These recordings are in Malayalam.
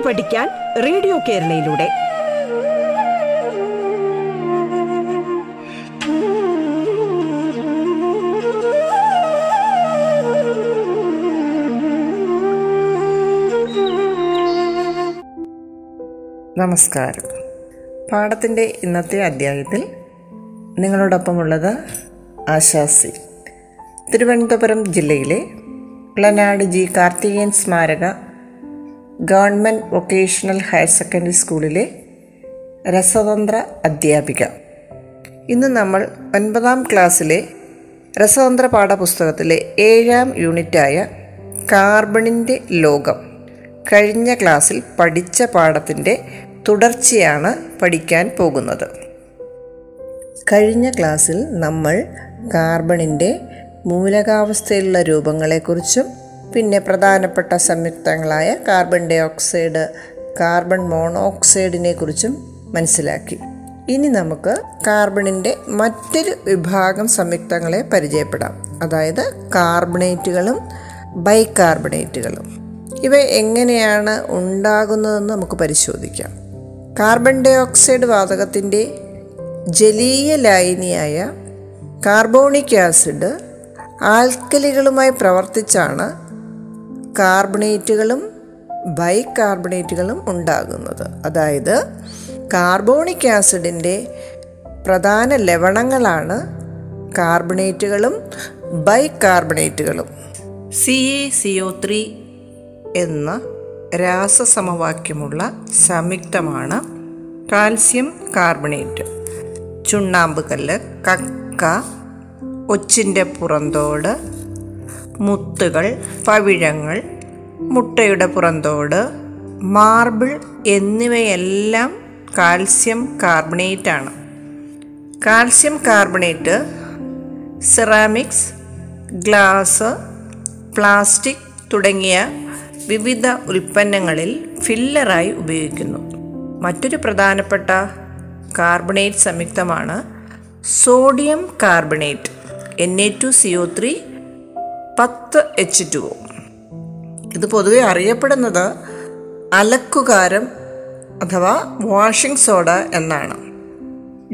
കേട്ടു പഠിക്കാൻ റേഡിയോ കേരളയിലൂടെ. നമസ്കാരം. പാഠത്തിന്റെ ഇന്നത്തെ അധ്യായത്തിൽ നിങ്ങളോടൊപ്പമുള്ളത് ആശാസി തിരുവനന്തപുരം ജില്ലയിലെ പ്ലനാട് ജി കാർത്തികേയൻ സ്മാരക ഗവൺമെന്റ് വൊക്കേഷണൽ ഹയർ സെക്കൻഡറി സ്കൂളിലെ രസതന്ത്ര അധ്യാപിക. ഇന്ന് നമ്മൾ ഒൻപതാം ക്ലാസ്സിലെ രസതന്ത്ര പാഠപുസ്തകത്തിലെ ഏഴാം യൂണിറ്റായ കാർബണിന്റെ ലോകം കഴിഞ്ഞ ക്ലാസ്സിൽ പഠിച്ച പാഠത്തിന്റെ തുടർച്ചയാണ് പഠിക്കാൻ പോകുന്നത്. കഴിഞ്ഞ ക്ലാസ്സിൽ നമ്മൾ കാർബണിന്റെ മൂലകാവസ്ഥയിലുള്ള രൂപങ്ങളെക്കുറിച്ചും പിന്നെ പ്രധാനപ്പെട്ട സംയുക്തങ്ങളായ കാർബൺ ഡൈ ഓക്സൈഡ് കാർബൺ മോണോക്സൈഡിനെ കുറിച്ചും മനസ്സിലാക്കി. ഇനി നമുക്ക് കാർബണിന്റെ മറ്റൊരു വിഭാഗം സംയുക്തങ്ങളെ പരിചയപ്പെടാം. അതായത് കാർബണേറ്റുകളും ബൈകാർബണേറ്റുകളും ഇവ എങ്ങനെയാണ് ഉണ്ടാകുന്നതെന്ന് നമുക്ക് പരിശോധിക്കാം. കാർബൺ ഡൈ ഓക്സൈഡ് വാതകത്തിന്റെ ജലീയ ലായനിയായ കാർബോണിക് ആസിഡ് ആൽക്കലികളുമായി പ്രവർത്തിച്ചാണ് കാർബണേറ്റുകളും ബൈകാർബണേറ്റുകളും ഉണ്ടാകുന്നത്. അതായത് കാർബോണിക് ആസിഡിന്റെ പ്രധാന ലവണങ്ങളാണ് കാർബണേറ്റുകളും ബൈകാർബണേറ്റുകളും. C A C O three എന്ന രാസസമവാക്യമുള്ള സംയുക്തമാണ് കാൽസ്യം കാർബണേറ്റ്. ചുണ്ണാമ്പ് കല്ല് കക്ക ഒച്ചിന്റെ പുറന്തോട് മുത്തുകൾ പവിഴങ്ങൾ മുട്ടയുടെ പുറന്തോട് മാർബിൾ എന്നിവയെല്ലാം കാൽസ്യം കാർബണേറ്റ് ആണ് calcium carbonate ceramics glass plastic തുടങ്ങിയ വിവിധ ഉൽപ്പന്നങ്ങളിൽ ഫില്ലറായി ഉപയോഗിക്കുന്നു. മറ്റൊരു പ്രധാനപ്പെട്ട കാർബണേറ്റ് സംയുക്തമാണ് sodium carbonate N A two C O three പത്ത് എച്ച് ടു ഒ ഇത് പൊതുവെ അറിയപ്പെടുന്നത് അലക്കുകാരം അഥവാ വാഷിംഗ് സോഡ എന്നാണ്.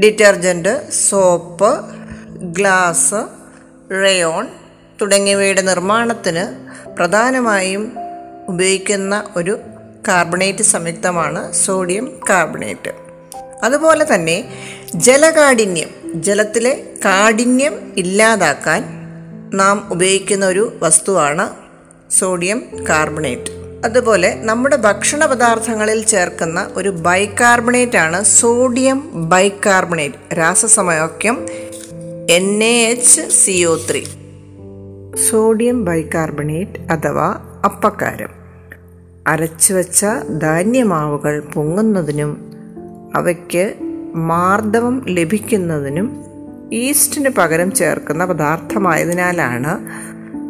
ഡിറ്റർജന്റ് സോപ്പ് ഗ്ലാസ് റയോൺ തുടങ്ങിയവയുടെ നിർമ്മാണത്തിന് പ്രധാനമായും ഉപയോഗിക്കുന്ന ഒരു കാർബണേറ്റ് സംയുക്തമാണ് സോഡിയം കാർബണേറ്റ് അതുപോലെ തന്നെ ജലകാഠിന്യം ജലത്തിലെ കാഠിന്യം ഇല്ലാതാക്കാൻ നാം ഉപയോഗിക്കുന്ന ഒരു വസ്തുവാണ് സോഡിയം കാർബണേറ്റ്. അതുപോലെ നമ്മുടെ ഭക്ഷണ പദാർത്ഥങ്ങളിൽ ചേർക്കുന്ന ഒരു ബൈകാർബണേറ്റ് ആണ് sodium bicarbonate രാസസമവാക്യം N A H C O three sodium bicarbonate അഥവാ അപ്പക്കാരം. അരച്ചു വച്ച ധാന്യമാവുകൾ പൊങ്ങുന്നതിനും അവയ്ക്ക് മാർദ്ദവം ലഭിക്കുന്നതിനും ഈസ്റ്റിന് പകരം ചേർക്കുന്ന പദാർത്ഥമായതിനാലാണ്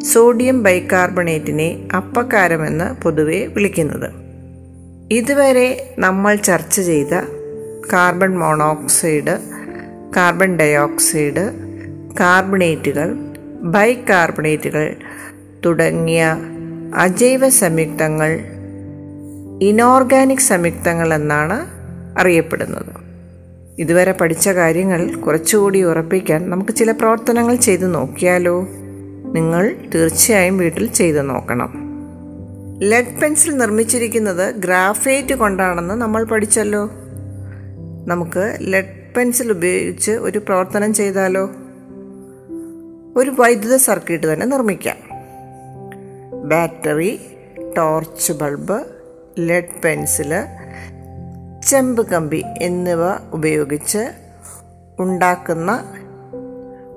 സോഡിയം ബൈകാർബണേറ്റിനെ അപ്പക്കാരമെന്ന് പൊതുവെ വിളിക്കുന്നത്. ഇതുവരെ നമ്മൾ ചർച്ച ചെയ്ത കാർബൺ മോണോക്സൈഡ് കാർബൺ ഡയോക്സൈഡ് കാർബണേറ്റുകൾ ബൈകാർബണേറ്റുകൾ തുടങ്ങിയ അജൈവ സംയുക്തങ്ങൾ ഇനോർഗാനിക് സംയുക്തങ്ങൾ എന്നാണ് അറിയപ്പെടുന്നത്. ഇതുവരെ പഠിച്ച കാര്യങ്ങൾ കുറച്ചുകൂടി ഉറപ്പിക്കാൻ നമുക്ക് ചില പ്രവർത്തനങ്ങൾ ചെയ്തു നോക്കിയാലോ? നിങ്ങൾ തീർച്ചയായും വീട്ടിൽ ചെയ്തു നോക്കണം. ലെഡ് പെൻസിൽ നിർമ്മിച്ചിരിക്കുന്നത് ഗ്രാഫൈറ്റ് കൊണ്ടാണെന്ന് നമ്മൾ പഠിച്ചല്ലോ. നമുക്ക് ലെഡ് പെൻസിൽ ഉപയോഗിച്ച് ഒരു പ്രവർത്തനം ചെയ്താലോ? ഒരു വൈദ്യുത സർക്യൂട്ട് തന്നെ നിർമ്മിക്കാം. Battery torch bulb lead pencil ചെമ്പ് കമ്പി എന്നിവ ഉപയോഗിച്ച് ഉണ്ടാക്കുന്ന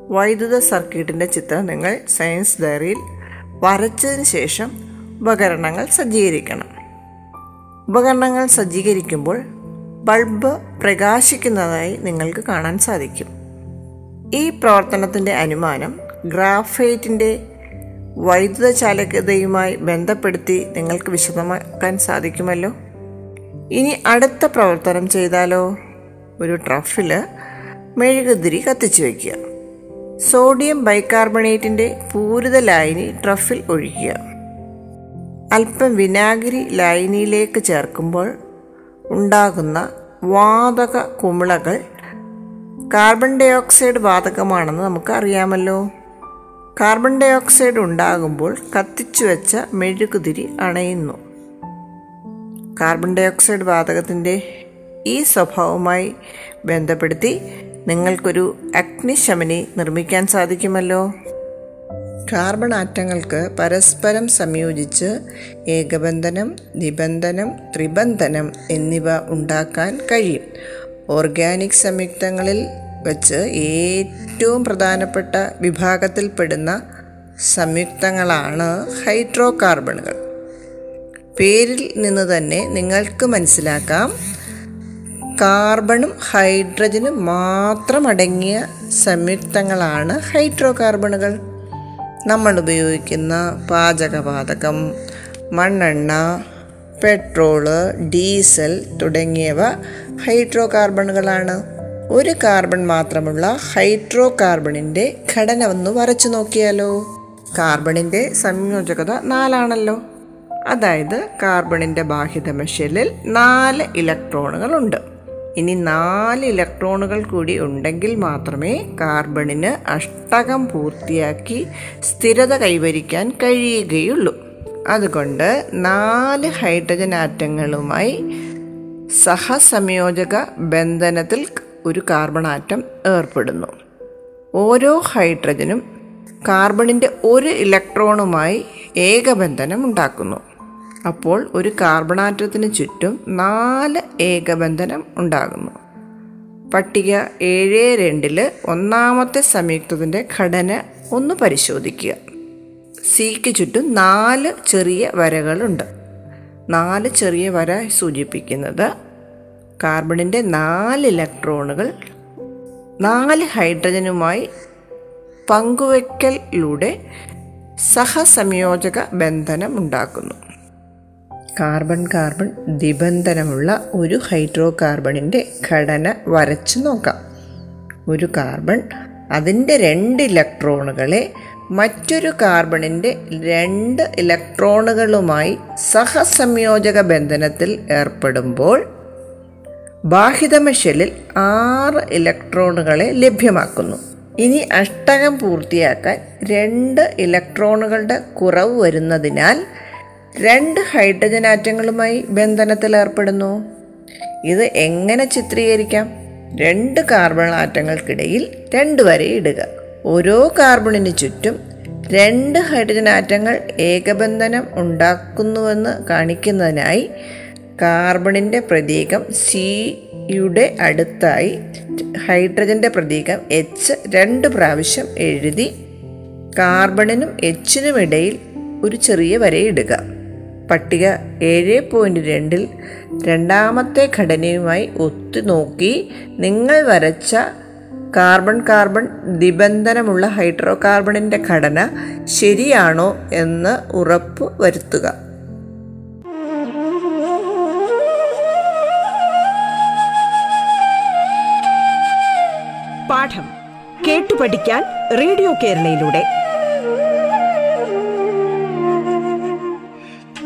വൈദ്യുത സർക്യൂട്ടിന്റെ ചിത്രം നിങ്ങൾ സയൻസ് ഡയറിയിൽ വരച്ചതിന് ശേഷം ഉപകരണങ്ങൾ സജ്ജീകരിക്കണം. ഉപകരണങ്ങൾ സജ്ജീകരിക്കുമ്പോൾ ബൾബ് പ്രകാശിക്കുന്നതായി നിങ്ങൾക്ക് കാണാൻ സാധിക്കും. ഈ പ്രവർത്തനത്തിന്റെ അനുമാനം ഗ്രാഫൈറ്റിന്റെ വൈദ്യുത ചാലകതയുമായി ബന്ധപ്പെടുത്തി നിങ്ങൾക്ക് വിശദമാക്കാൻ സാധിക്കുമല്ലോ? ഇനി അടുത്ത പ്രവർത്തനം ചെയ്താലോ? ഒരു ട്രഫിൽ മെഴുകുതിരി കത്തിച്ചു വയ്ക്കുക സോഡിയം ബൈകാർബണേറ്റിന്റെ പൂരിത ലായനി ട്രഫിൽ ഒഴിക്കുക. അല്പം വിനാഗിരി ലായനിയിലേക്ക് ചേർക്കുമ്പോൾ ഉണ്ടാകുന്ന വാതക കുമിളകൾ കാർബൺ ഡൈ ഓക്സൈഡ് വാതകമാണെന്ന് നമുക്ക് അറിയാമല്ലോ. കാർബൺ ഡൈ ഓക്സൈഡ് ഉണ്ടാകുമ്പോൾ കത്തിച്ചു വെച്ച മെഴുകുതിരി അണയുന്നു. കാർബൺ ഡൈ ഓക്സൈഡ് വാതകത്തിന്റെ ഈ സ്വഭാവവുമായി ബന്ധപ്പെടുത്തി നിങ്ങൾക്കൊരു അഗ്നിശമനി നിർമ്മിക്കാൻ സാധിക്കുമല്ലോ. കാർബൺ ആറ്റങ്ങൾക്ക് പരസ്പരം സംയോജിച്ച് ഏകബന്ധനം നിബന്ധനം ത്രിബന്ധനം എന്നിവ ഉണ്ടാക്കാൻ കഴിയും. ഓർഗാനിക് സംയുക്തങ്ങളിൽ വച്ച് ഏറ്റവും പ്രധാനപ്പെട്ട വിഭാഗത്തിൽപ്പെടുന്ന സംയുക്തങ്ങളാണ് ഹൈഡ്രോ കാർബണുകൾ പേരിൽ നിന്ന് തന്നെ നിങ്ങൾക്ക് മനസ്സിലാക്കാം. കാർബണും ഹൈഡ്രജനും മാത്രം അടങ്ങിയ സംയുക്തങ്ങളാണ് ഹൈഡ്രോ കാർബണുകൾ നമ്മൾ ഉപയോഗിക്കുന്ന പാചകവാതകം മണ്ണെണ്ണ പെട്രോൾ ഡീസൽ തുടങ്ങിയവ ഹൈഡ്രോ കാർബണുകളാണ് ഒരു കാർബൺ മാത്രമുള്ള ഹൈഡ്രോ കാർബണിന്റെ ഘടന ഒന്ന് വരച്ചു നോക്കിയാലോ. കാർബണിന്റെ സംയോജകത നാലാണല്ലോ. അതായത് കാർബണിന്റെ ബാഹ്യതമ ഷെല്ലിൽ നാല് ഇലക്ട്രോണുകളുണ്ട്. ഇനി നാല് ഇലക്ട്രോണുകൾ കൂടി ഉണ്ടെങ്കിൽ മാത്രമേ കാർബണിന് അഷ്ടകം പൂർത്തിയാക്കി സ്ഥിരത കൈവരിക്കാൻ കഴിയുകയുള്ളൂ. അതുകൊണ്ട് നാല് ഹൈഡ്രജൻ ആറ്റങ്ങളുമായി സഹസംയോജക ബന്ധനത്തിൽ ഒരു കാർബൺ ആറ്റം ഏർപ്പെടുന്നു. ഓരോ ഹൈഡ്രജനും കാർബണിന്റെ ഒരു ഇലക്ട്രോണുമായി ഏകബന്ധനം ഉണ്ടാക്കുന്നു. അപ്പോൾ ഒരു കാർബണാറ്റത്തിന് ചുറ്റും നാല് ഏകബന്ധനം ഉണ്ടാകുന്നു. പട്ടിക ഏഴ് രണ്ടിൽ ഒന്നാമത്തെ സംയുക്തത്തിന്റെ ഘടന ഒന്ന് പരിശോധിക്കുക. സിക്ക് ചുറ്റും നാല് ചെറിയ വരകളുണ്ട്. നാല് ചെറിയ വര സൂചിപ്പിക്കുന്നത് കാർബണിന്റെ നാല് ഇലക്ട്രോണുകൾ നാല് ഹൈഡ്രജനുമായി പങ്കുവയ്ക്കലിലൂടെ സഹസംയോജക ബന്ധനം ഉണ്ടാക്കുന്നു. കാർബൺ കാർബൺ ദിബന്ധനമുള്ള ഒരു ഹൈഡ്രോ കാർബണിന്റെ ഘടന വരച്ചു നോക്കാം. ഒരു കാർബൺ അതിന്റെ രണ്ട് ഇലക്ട്രോണുകളെ മറ്റൊരു കാർബണിന്റെ രണ്ട് ഇലക്ട്രോണുകളുമായി സഹസംയോജക ബന്ധനത്തിൽ ഏർപ്പെടുമ്പോൾ ബാഹിതമഷലിൽ ആറ് ഇലക്ട്രോണുകളെ ലഭ്യമാക്കുന്നു. ഇനി അഷ്ടകം പൂർത്തിയാക്കാൻ രണ്ട് ഇലക്ട്രോണുകളുടെ കുറവ് വരുന്നതിനാൽ രണ്ട് ഹൈഡ്രജൻ ആറ്റങ്ങളുമായി ബന്ധനത്തിൽ ഏർപ്പെടുന്നു. ഇത് എങ്ങനെ ചിത്രീകരിക്കാം? രണ്ട് കാർബൺ ആറ്റങ്ങൾക്കിടയിൽ രണ്ട് വരെ ഇടുക. ഓരോ കാർബണിന് ചുറ്റും രണ്ട് ഹൈഡ്രജൻ ആറ്റങ്ങൾ ഏകബന്ധനം ഉണ്ടാക്കുന്നുവെന്ന് കാണിക്കുന്നതിനായി കാർബണിന്റെ പ്രതീകം സിയുടെ അടുത്തായി ഹൈഡ്രജന്റെ പ്രതീകം എച്ച് രണ്ട് പ്രാവശ്യം എഴുതി കാർബണിനും എച്ചിനും ഇടയിൽ ഒരു ചെറിയ വരയിടുക പട്ടിക ഏഴ് പോയിന്റ് രണ്ടിൽ രണ്ടാമത്തെ ഘടനയുമായി ഒത്തു നോക്കി നിങ്ങൾ വരച്ച കാർബൺ കാർബൺ നിബന്ധനമുള്ള ഹൈഡ്രോ കാർബണിന്റെ ഘടന ശരിയാണോ എന്ന് ഉറപ്പ് വരുത്തുക. പാഠം കേട്ടു പഠിക്കാൻ റേഡിയോ കേരളയിലൂടെ.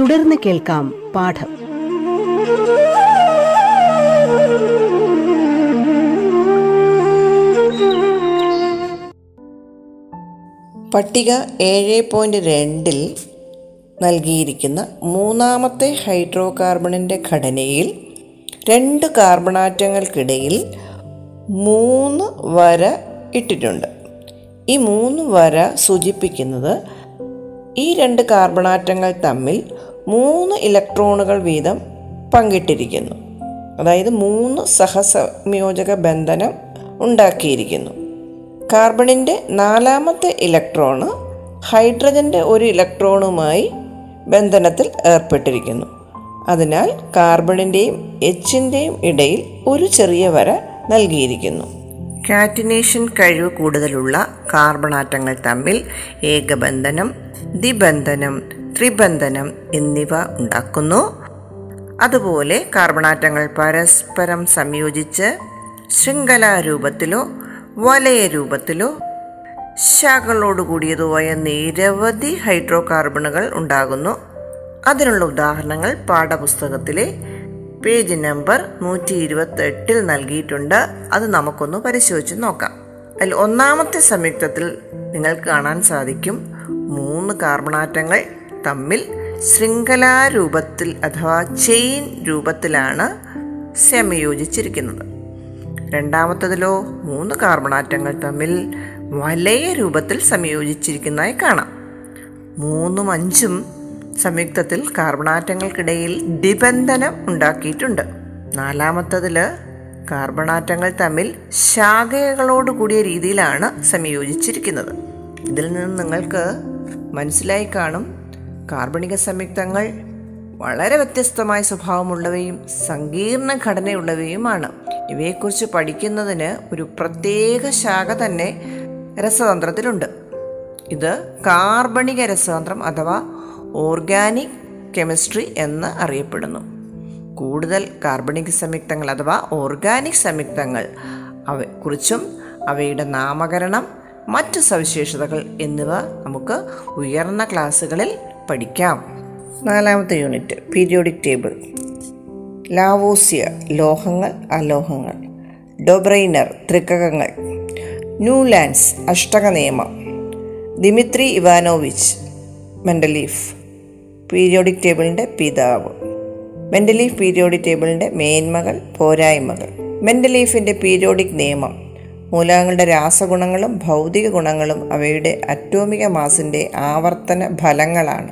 തുടർന്ന് കേൾക്കാം പാഠം. പട്ടിക ഏഴ് പോയിന്റ് രണ്ടിൽ നൽകിയിരിക്കുന്ന മൂന്നാമത്തെ ഹൈഡ്രോ കാർബണിന്റെ ഘടനയിൽ രണ്ട് കാർബണാറ്റങ്ങൾക്കിടയിൽ മൂന്ന് വര ഇട്ടിട്ടുണ്ട്. ഈ മൂന്ന് വര സൂചിപ്പിക്കുന്നത് ഈ രണ്ട് കാർബണാറ്റങ്ങൾ തമ്മിൽ മൂന്ന് ഇലക്ട്രോണുകൾ വീതം പങ്കിട്ടിരിക്കുന്നു. അതായത് മൂന്ന് സഹസംയോജക ബന്ധനം ഉണ്ടാക്കിയിരിക്കുന്നു. കാർബണിന്റെ നാലാമത്തെ ഇലക്ട്രോണ് ഹൈഡ്രജന്റെ ഒരു ഇലക്ട്രോണുമായി ബന്ധനത്തിൽ ഏർപ്പെട്ടിരിക്കുന്നു. അതിനാൽ കാർബണിന്റെയും എച്ചിന്റെയും ഇടയിൽ ഒരു ചെറിയ വര നൽകിയിരിക്കുന്നു. കാറ്റിനേഷൻ കഴിവ് കൂടുതലുള്ള കാർബണാറ്റങ്ങൾ തമ്മിൽ ഏകബന്ധനം ദ്വിബന്ധനം ത്രിബന്ധനം എന്നിവ ഉണ്ടാക്കുന്നു. അതുപോലെ കാർബണാറ്റങ്ങൾ പരസ്പരം സംയോജിച്ച് ശൃംഖലാരൂപത്തിലോ വലയ രൂപത്തിലോ ശാഖകളോടുകൂടിയതുമായ നിരവധി ഹൈഡ്രോ കാർബണുകൾ ഉണ്ടാകുന്നു. അതിനുള്ള ഉദാഹരണങ്ങൾ പാഠപുസ്തകത്തിലെ പേജ് നമ്പർ നൂറ്റി ഇരുപത്തി എട്ടിൽ നൽകിയിട്ടുണ്ട്. അത് നമുക്കൊന്ന് പരിശോധിച്ച് നോക്കാം. അതിൽ ഒന്നാമത്തെ സംയുക്തത്തിൽ നിങ്ങൾക്ക് കാണാൻ സാധിക്കും മൂന്ന് കാർബണാറ്റങ്ങൾ തമ്മിൽ ശൃംഖലാരൂപത്തിൽ അഥവാ ചെയിൻ രൂപത്തിലാണ് സംയോജിച്ചിരിക്കുന്നത് രണ്ടാമത്തതിലോ മൂന്ന് കാർബണാറ്റങ്ങൾ തമ്മിൽ വലയ രൂപത്തിൽ സംയോജിച്ചിരിക്കുന്നതായി കാണാം. മൂന്നും അഞ്ചും സംയുക്തത്തിൽ കാർബണാറ്റങ്ങൾക്കിടയിൽ ദ്വിബന്ധനം ഉണ്ടാക്കിയിട്ടുണ്ട്. നാലാമത്തതിൽ കാർബണാറ്റങ്ങൾ തമ്മിൽ ശാഖകളോട് കൂടിയ രീതിയിലാണ് സംയോജിച്ചിരിക്കുന്നത് ഇതിൽ നിന്ന് നിങ്ങൾക്ക് മനസ്സിലായി കാണും കാർബണിക സംയുക്തങ്ങൾ വളരെ വ്യത്യസ്തമായ സ്വഭാവമുള്ളവയും സങ്കീർണ ഘടനയുള്ളവയുമാണ്. ഇവയെക്കുറിച്ച് പഠിക്കുന്നതിന് ഒരു പ്രത്യേക ശാഖ തന്നെ രസതന്ത്രത്തിലുണ്ട്. ഇത് കാർബണിക രസതന്ത്രം അഥവാ ഓർഗാനിക് കെമിസ്ട്രി എന്ന് അറിയപ്പെടുന്നു. കൂടുതൽ കാർബണിക് സംയുക്തങ്ങൾ അഥവാ ഓർഗാനിക് സംയുക്തങ്ങൾ അവ കുറിച്ചും അവയുടെ നാമകരണം മറ്റ് സവിശേഷതകൾ എന്നിവ നമുക്ക് ഉയർന്ന ക്ലാസ്സുകളിൽ പഠിക്കാം. നാലാമത്തെ യൂണിറ്റ് പീരിയോഡിക് ടേബിൾ. ലാവോസിയ ലോഹങ്ങൾ അലോഹങ്ങൾ. ഡൊബ്രൈനർ ത്രികകങ്ങൾ. ന്യൂലാൻഡ്സ് അഷ്ടക നിയമം ദിമിത്രി ഇവാനോവിച്ച് മെൻഡലീഫ്. പീരിയോഡിക് ടേബിളിന്റെ പിതാവ്. മെൻഡലീഫ് പീരിയോഡിക് ടേബിളിന്റെ മേന്മകൾ പോരായ്മകൾ. മെൻഡലീഫിന്റെ പീരിയോഡിക് നിയമം. മൂലകങ്ങളുടെ രാസഗുണങ്ങളും ഭൗതിക ഗുണങ്ങളും അവയുടെ അറ്റോമിക മാസിന്റെ ആവർത്തന ഫലങ്ങളാണ്.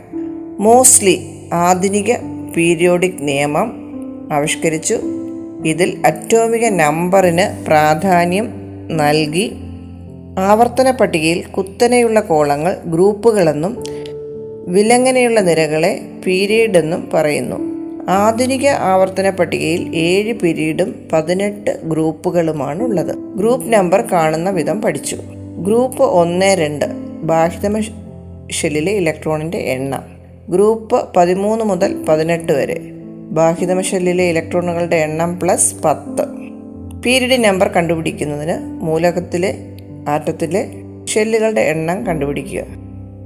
മോസ്റ്റ്ലി ആധുനിക പീരിയോഡിക് നിയമം ആവിഷ്കരിച്ചു. ഇതിൽ അറ്റോമിക നമ്പറിന് പ്രാധാന്യം നൽകി. ആവർത്തന പട്ടികയിൽ കുത്തനെയുള്ള കോളങ്ങൾ ഗ്രൂപ്പുകളെന്നും വിലങ്ങനെയുള്ള നിരകളെ പീരീഡ് എന്നും പറയുന്നു. ആധുനിക ആവർത്തന പട്ടികയിൽ ഏഴ് പിരീഡും പതിനെട്ട് ഗ്രൂപ്പുകളുമാണ് ഉള്ളത് ഗ്രൂപ്പ് നമ്പർ കാണുന്ന വിധം പഠിച്ചു. ഗ്രൂപ്പ് ഒന്ന് രണ്ട് ബാഹ്യതമ ഷെല്ലിലെ ഇലക്ട്രോണിന്റെ എണ്ണം. ഗ്രൂപ്പ് പതിമൂന്ന് മുതൽ പതിനെട്ട് വരെ ബാഹ്യതമ ഷെല്ലിലെ ഇലക്ട്രോണുകളുടെ എണ്ണം പ്ലസ് പത്ത്. പീരീഡ് നമ്പർ കണ്ടുപിടിക്കുന്നതിന് മൂലകത്തിലെ ആറ്റത്തിലെ ഷെല്ലുകളുടെ എണ്ണം കണ്ടുപിടിക്കുക.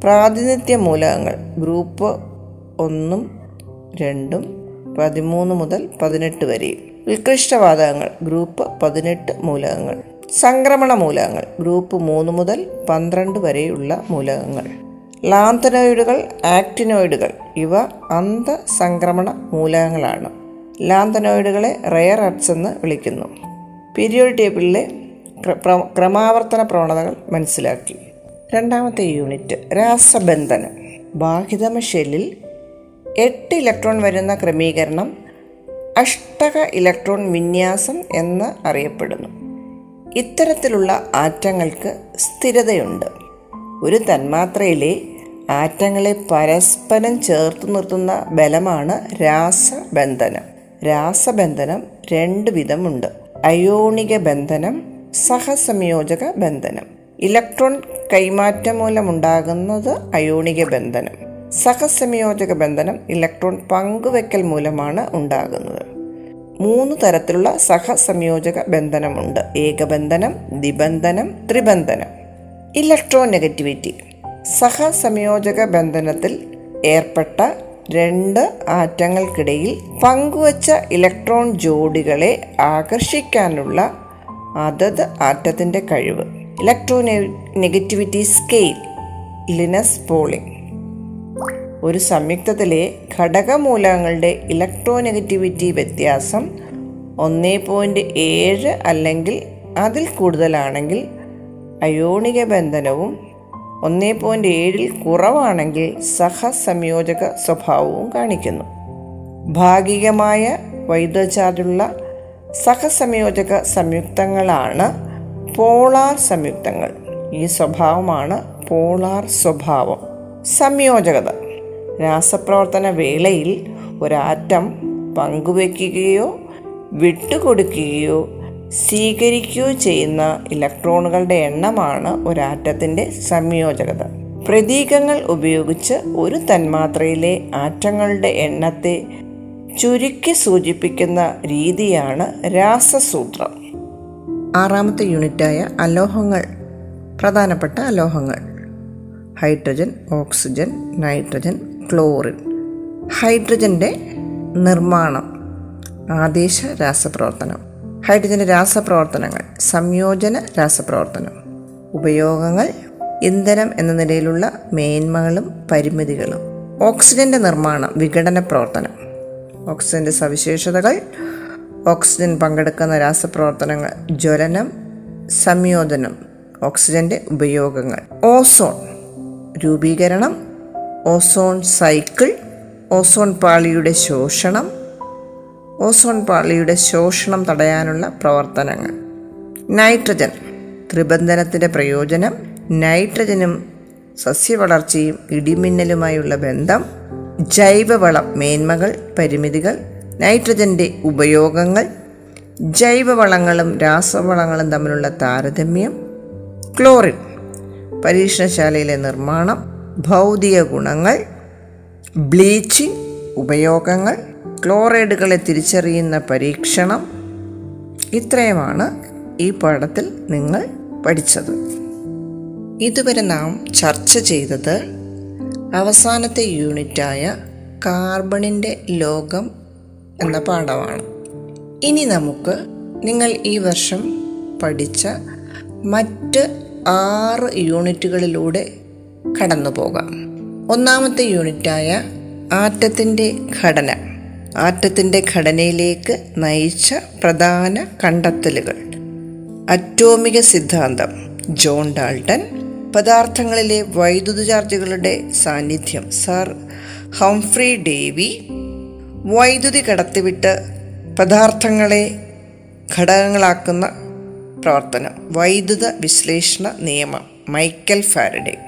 പ്രാതിനിധ്യ മൂലകങ്ങൾ ഗ്രൂപ്പ് ഒന്നും രണ്ടും പതിമൂന്ന് മുതൽ പതിനെട്ട് വരെയും ഉത്കൃഷ്ടവാതകങ്ങൾ ഗ്രൂപ്പ് പതിനെട്ട് മൂലകങ്ങൾ. സംക്രമണ മൂലകങ്ങൾ ഗ്രൂപ്പ് മൂന്ന് മുതൽ പന്ത്രണ്ട് വരെയുള്ള മൂലകങ്ങൾ. ലാന്തനോയിഡുകൾ ആക്ടിനോയിഡുകൾ ഇവ അന്തസംക്രമണ മൂലകങ്ങളാണ്. ലാന്തനോയിഡുകളെ റെയർ അർട്സ് എന്ന് വിളിക്കുന്നു. പീരിയോഡ് ടേബിളിലെ ക്രമാവർത്തന പ്രവണതകൾ മനസ്സിലാക്കി. രണ്ടാമത്തെ യൂണിറ്റ് രാസബന്ധനം. ബാഹിതമ ഷെല്ലിൽ എട്ട് ഇലക്ട്രോൺ വരുന്ന ക്രമീകരണം അഷ്ടക ഇലക്ട്രോൺ വിന്യാസം എന്ന് അറിയപ്പെടുന്നു. ഇത്തരത്തിലുള്ള ആറ്റങ്ങൾക്ക് സ്ഥിരതയുണ്ട്. ഒരു തന്മാത്രയിലെ ആറ്റങ്ങളെ പരസ്പരം ചേർത്ത് നിർത്തുന്ന ബലമാണ് രാസബന്ധനം. രാസബന്ധനം രണ്ട് വിധമുണ്ട്. അയോണിക ബന്ധനം സഹസംയോജക ബന്ധനം. ഇലക്ട്രോൺ കൈമാറ്റം മൂലമുണ്ടാകുന്നത് അയോണിക ബന്ധനം. സഹസംയോജക ബന്ധനം ഇലക്ട്രോൺ പങ്കുവെക്കൽ മൂലമാണ് ഉണ്ടാകുന്നത്. മൂന്ന് തരത്തിലുള്ള സഹസംയോജക ബന്ധനമുണ്ട്. ഏകബന്ധനം ദ്വിബന്ധനം ത്രിബന്ധനം. Electro negativity. സഹസംയോജക ബന്ധനത്തിൽ ഏർപ്പെട്ട രണ്ട് ആറ്റങ്ങൾക്കിടയിൽ പങ്കുവച്ച ഇലക്ട്രോൺ ജോഡികളെ ആകർഷിക്കാനുള്ള അതത് ആറ്റത്തിന്റെ കഴിവ്. Electronegativity scale Linus Pauling. ഒരു സംയുക്തത്തിലെ ഘടകമൂലകങ്ങളുടെ ഇലക്ട്രോനെഗറ്റിവിറ്റി വ്യത്യാസം ഒന്ന് പോയിന്റ് ഏഴ് അല്ലെങ്കിൽ അതിൽ കൂടുതലാണെങ്കിൽ അയോണിക ബന്ധനവും ഒന്ന് പോയിന്റ് ഏഴിൽ കുറവാണെങ്കിൽ സഹസംയോജക സ്വഭാവവും കാണിക്കുന്നു. ഭാഗികമായ വൈദ്യുതചാർജുള്ള സഹസംയോജക സംയുക്തങ്ങളാണ് പോളാർ സംയുക്തങ്ങൾ. ഈ സ്വഭാവമാണ് പോളാർ സ്വഭാവം. സംയോജകത. രാസപ്രവർത്തന വേളയിൽ ഒരാറ്റം പങ്കുവയ്ക്കുകയോ വിട്ടുകൊടുക്കുകയോ സ്വീകരിക്കുകയോ ചെയ്യുന്ന ഇലക്ട്രോണുകളുടെ എണ്ണമാണ് ഒരാറ്റത്തിന്റെ സംയോജകത. പ്രതീകങ്ങൾ ഉപയോഗിച്ച് ഒരു തന്മാത്രയിലെ ആറ്റങ്ങളുടെ എണ്ണത്തെ ചുരുക്കി സൂചിപ്പിക്കുന്ന രീതിയാണ് രാസസൂത്രം. ആറാമത്തെ യൂണിറ്റായ അലോഹങ്ങൾ പ്രധാനപ്പെട്ട അലോഹങ്ങൾ. ഹൈഡ്രജൻ ഓക്സിജൻ നൈട്രജൻ ക്ലോറിൻ ഹൈഡ്രജന്റെ നിർമ്മാണം ആദേശ രാസപ്രവർത്തനം. ഹൈഡ്രജന്റെ രാസപ്രവർത്തനങ്ങൾ സംയോജന രാസപ്രവർത്തനം. ഉപയോഗങ്ങൾ ഇന്ധനം എന്ന നിലയിലുള്ള മേന്മകളും പരിമിതികളും. ഓക്സിജന്റെ നിർമ്മാണം വിഘടന പ്രവർത്തനം. ഓക്സിജന്റെ സവിശേഷതകൾ ഓക്സിജൻ പങ്കെടുക്കുന്ന രാസപ്രവർത്തനങ്ങൾ ജ്വലനം സംയോജനം ഓക്സിജന്റെ ഉപയോഗങ്ങൾ. ഓസോൺ രൂപീകരണം ഓസോൺ സൈക്കിൾ ഓസോൺ പാളിയുടെ ശോഷണം ഓസോൺ പാളിയുടെ ശോഷണം തടയാനുള്ള പ്രവർത്തനങ്ങൾ. നൈട്രജൻ ത്രിബന്ധനത്തിന്റെ പ്രയോജനം നൈട്രജനും സസ്യവളർച്ചയും ഇടിമിന്നലുമായുള്ള ബന്ധം ജൈവവളം മേന്മകൾ പരിമിതികൾ നൈട്രജന്റെ ഉപയോഗങ്ങൾ ജൈവവളങ്ങളും രാസവളങ്ങളും തമ്മിലുള്ള താരതമ്യം ക്ലോറിൻ പരീക്ഷണശാലയിലെ നിർമ്മാണം ഭൗതിക ഗുണങ്ങൾ ബ്ലീച്ചിങ് ഉപയോഗങ്ങൾ ക്ലോറൈഡുകളെ തിരിച്ചറിയുന്ന പരീക്ഷണം ഇത്രയുമാണ് ഈ പാഠത്തിൽ നിങ്ങൾ പഠിച്ചത്. ഇതുവരെ നാം ചർച്ച ചെയ്തത് അവസാനത്തെ യൂണിറ്റായ കാർബണിന്റെ ലോകം എന്ന പാഠമാണ്. ഇനി നമുക്ക് നിങ്ങൾ ഈ വർഷം പഠിച്ച മറ്റ് ആറ് യൂണിറ്റുകളിലൂടെ കടന്നു പോകാം ഒന്നാമത്തെ യൂണിറ്റായ ആറ്റത്തിന്റെ ഘടന. ആറ്റത്തിന്റെ ഘടനയിലേക്ക് നയിച്ച പ്രധാന കണ്ടെത്തലുകൾ. അറ്റോമിക സിദ്ധാന്തം. ജോൺ ഡാൾട്ടൻ പദാർത്ഥങ്ങളിലെ വൈദ്യുത ചാർജുകളുടെ സാന്നിധ്യം. സർ ഹംഫ്രി ഡേവി വൈദ്യുതി കടത്തിവിട്ട് പദാർത്ഥങ്ങളെ ഘടകങ്ങളാക്കുന്ന പ്രവർത്തനം. വൈദ്യുത വിശ്ലേഷണ നിയമം. Michael Faraday.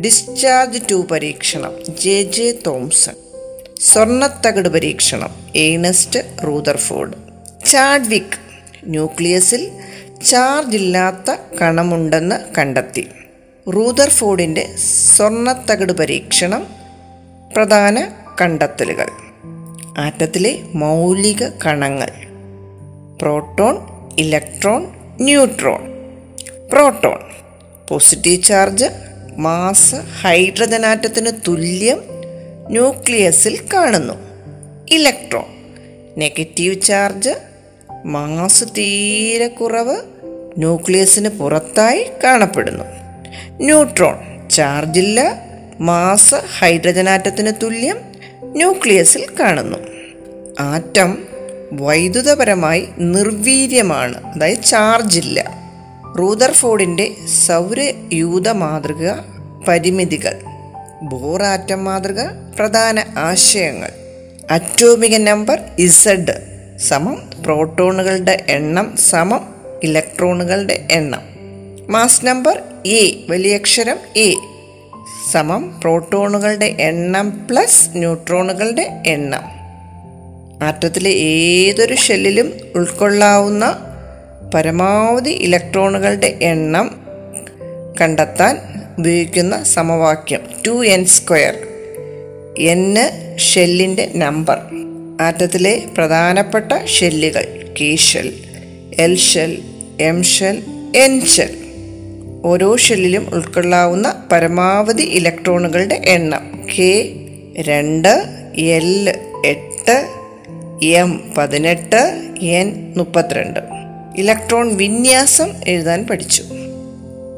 ഡിസ്ചാർജ് ടു പരീക്ഷണം. ജെ ജെ തോംസൺ സ്വർണത്തകട് പരീക്ഷണം. ഏണസ്റ്റ് റൂദർഫോർഡ് ചാഡ്വിക് ന്യൂക്ലിയസിൽ ചാർജ് ഇല്ലാത്ത കണമുണ്ടെന്ന് കണ്ടെത്തി. റൂദർഫോർഡിന്റെ സ്വർണത്തകട് പരീക്ഷണം പ്രധാന കണ്ടെത്തലുകൾ. ആറ്റത്തിലെ മൗലിക കണങ്ങൾ. Proton electron neutron. Proton. Positive charge mass hydrogen ആറ്റത്തിന് തുല്യം ന്യൂക്ലിയസിൽ കാണുന്നു. ഇലക്ട്രോൺ നെഗറ്റീവ് ചാർജ് മാസ് തീരെ കുറവ് ന്യൂക്ലിയസിന് പുറത്തായി കാണപ്പെടുന്നു. ന്യൂട്രോൺ ചാർജില്ല മാസ് ഹൈഡ്രജൻ ആറ്റത്തിന് തുല്യം ന്യൂക്ലിയസിൽ കാണുന്നു. ആറ്റം വൈദ്യുതപരമായി നിർവീര്യമാണ് അതായത് ചാർജില്ല. റൂദർഫോർഡിന്റെ സൗരയൂത മാതൃക പരിമിതികൾ ബോറാറ്റം മാതൃക പ്രധാന ആശയങ്ങൾ. അറ്റോമിക നമ്പർ ഇസഡ് സമം പ്രോട്ടോണുകളുടെ എണ്ണം സമം ഇലക്ട്രോണുകളുടെ എണ്ണം. മാസ് നമ്പർ എ വലിയക്ഷരം എ സമം പ്രോട്ടോണുകളുടെ എണ്ണം പ്ലസ് ന്യൂട്രോണുകളുടെ എണ്ണം. ആറ്റത്തിലെ ഏതൊരു ഷെല്ലിലും ഉൾക്കൊള്ളാവുന്ന പരമാവധി ഇലക്ട്രോണുകളുടെ എണ്ണം കണ്ടെത്താൻ ഉപയോഗിക്കുന്ന സമവാക്യം ടു എൻ സ്ക്വയർ എന്ന് ഷെല്ലിന്റെ നമ്പർ ആറ്റത്തിലെ പ്രധാനപ്പെട്ട ഷെല്ലുകൾ K shell L shell M shell N shell ഓരോ ഷെല്ലിലും ഉൾക്കൊള്ളാവുന്ന പരമാവധി ഇലക്ട്രോണുകളുടെ എണ്ണം. കെ രണ്ട് എൽ എട്ട് എം പതിനെട്ട് എൻ മുപ്പത്തിരണ്ട്. ഇലക്ട്രോൺ വിന്യാസം എഴുതാൻ പഠിച്ചു.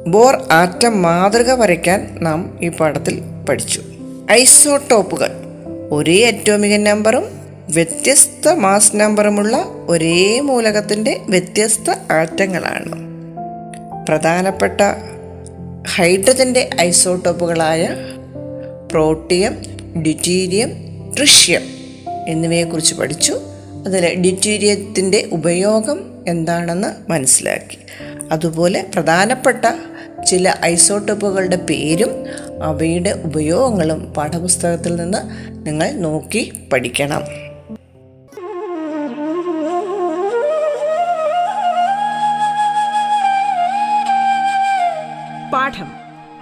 ബോർ ആറ്റം മാതൃക വരയ്ക്കാൻ നാം ഈ പാഠത്തിൽ പഠിച്ചു. ഐസോടോപ്പുകൾ ഒരേ അറ്റോമിക നമ്പറും വ്യത്യസ്ത മാസ് നമ്പറുമുള്ള ഒരേ മൂലകത്തിന്റെ വ്യത്യസ്ത ആറ്റങ്ങളാണ്. പ്രധാനപ്പെട്ട ഹൈഡ്രജന്റെ ഐസോടോപ്പുകളായ പ്രോട്ടിയം ഡ്യൂറ്റീരിയം ട്രിഷ്യം എന്നിവയെക്കുറിച്ച് പഠിച്ചു. അതിൽ ഡ്യൂറ്റീരിയത്തിന്റെ ഉപയോഗം എന്താണെന്ന് മനസ്സിലാക്കി. അതുപോലെ പ്രധാനപ്പെട്ട ചില ഐസോട്ടോപ്പുകളുടെ പേരും അവയുടെ ഉപയോഗങ്ങളും പാഠപുസ്തകത്തിൽ നിന്ന് നിങ്ങൾ നോക്കി പഠിക്കണം. പാഠം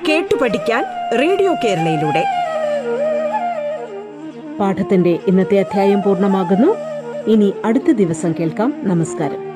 കേട്ടു പഠിക്കാൻ റേഡിയോ കേരളയിലൂടെ. പാഠത്തിന്റെ ഇന്നത്തെ അധ്യായം പൂർണമാകുന്നു. ഇനി അടുത്ത ദിവസം കേൾക്കാം. നമസ്കാരം.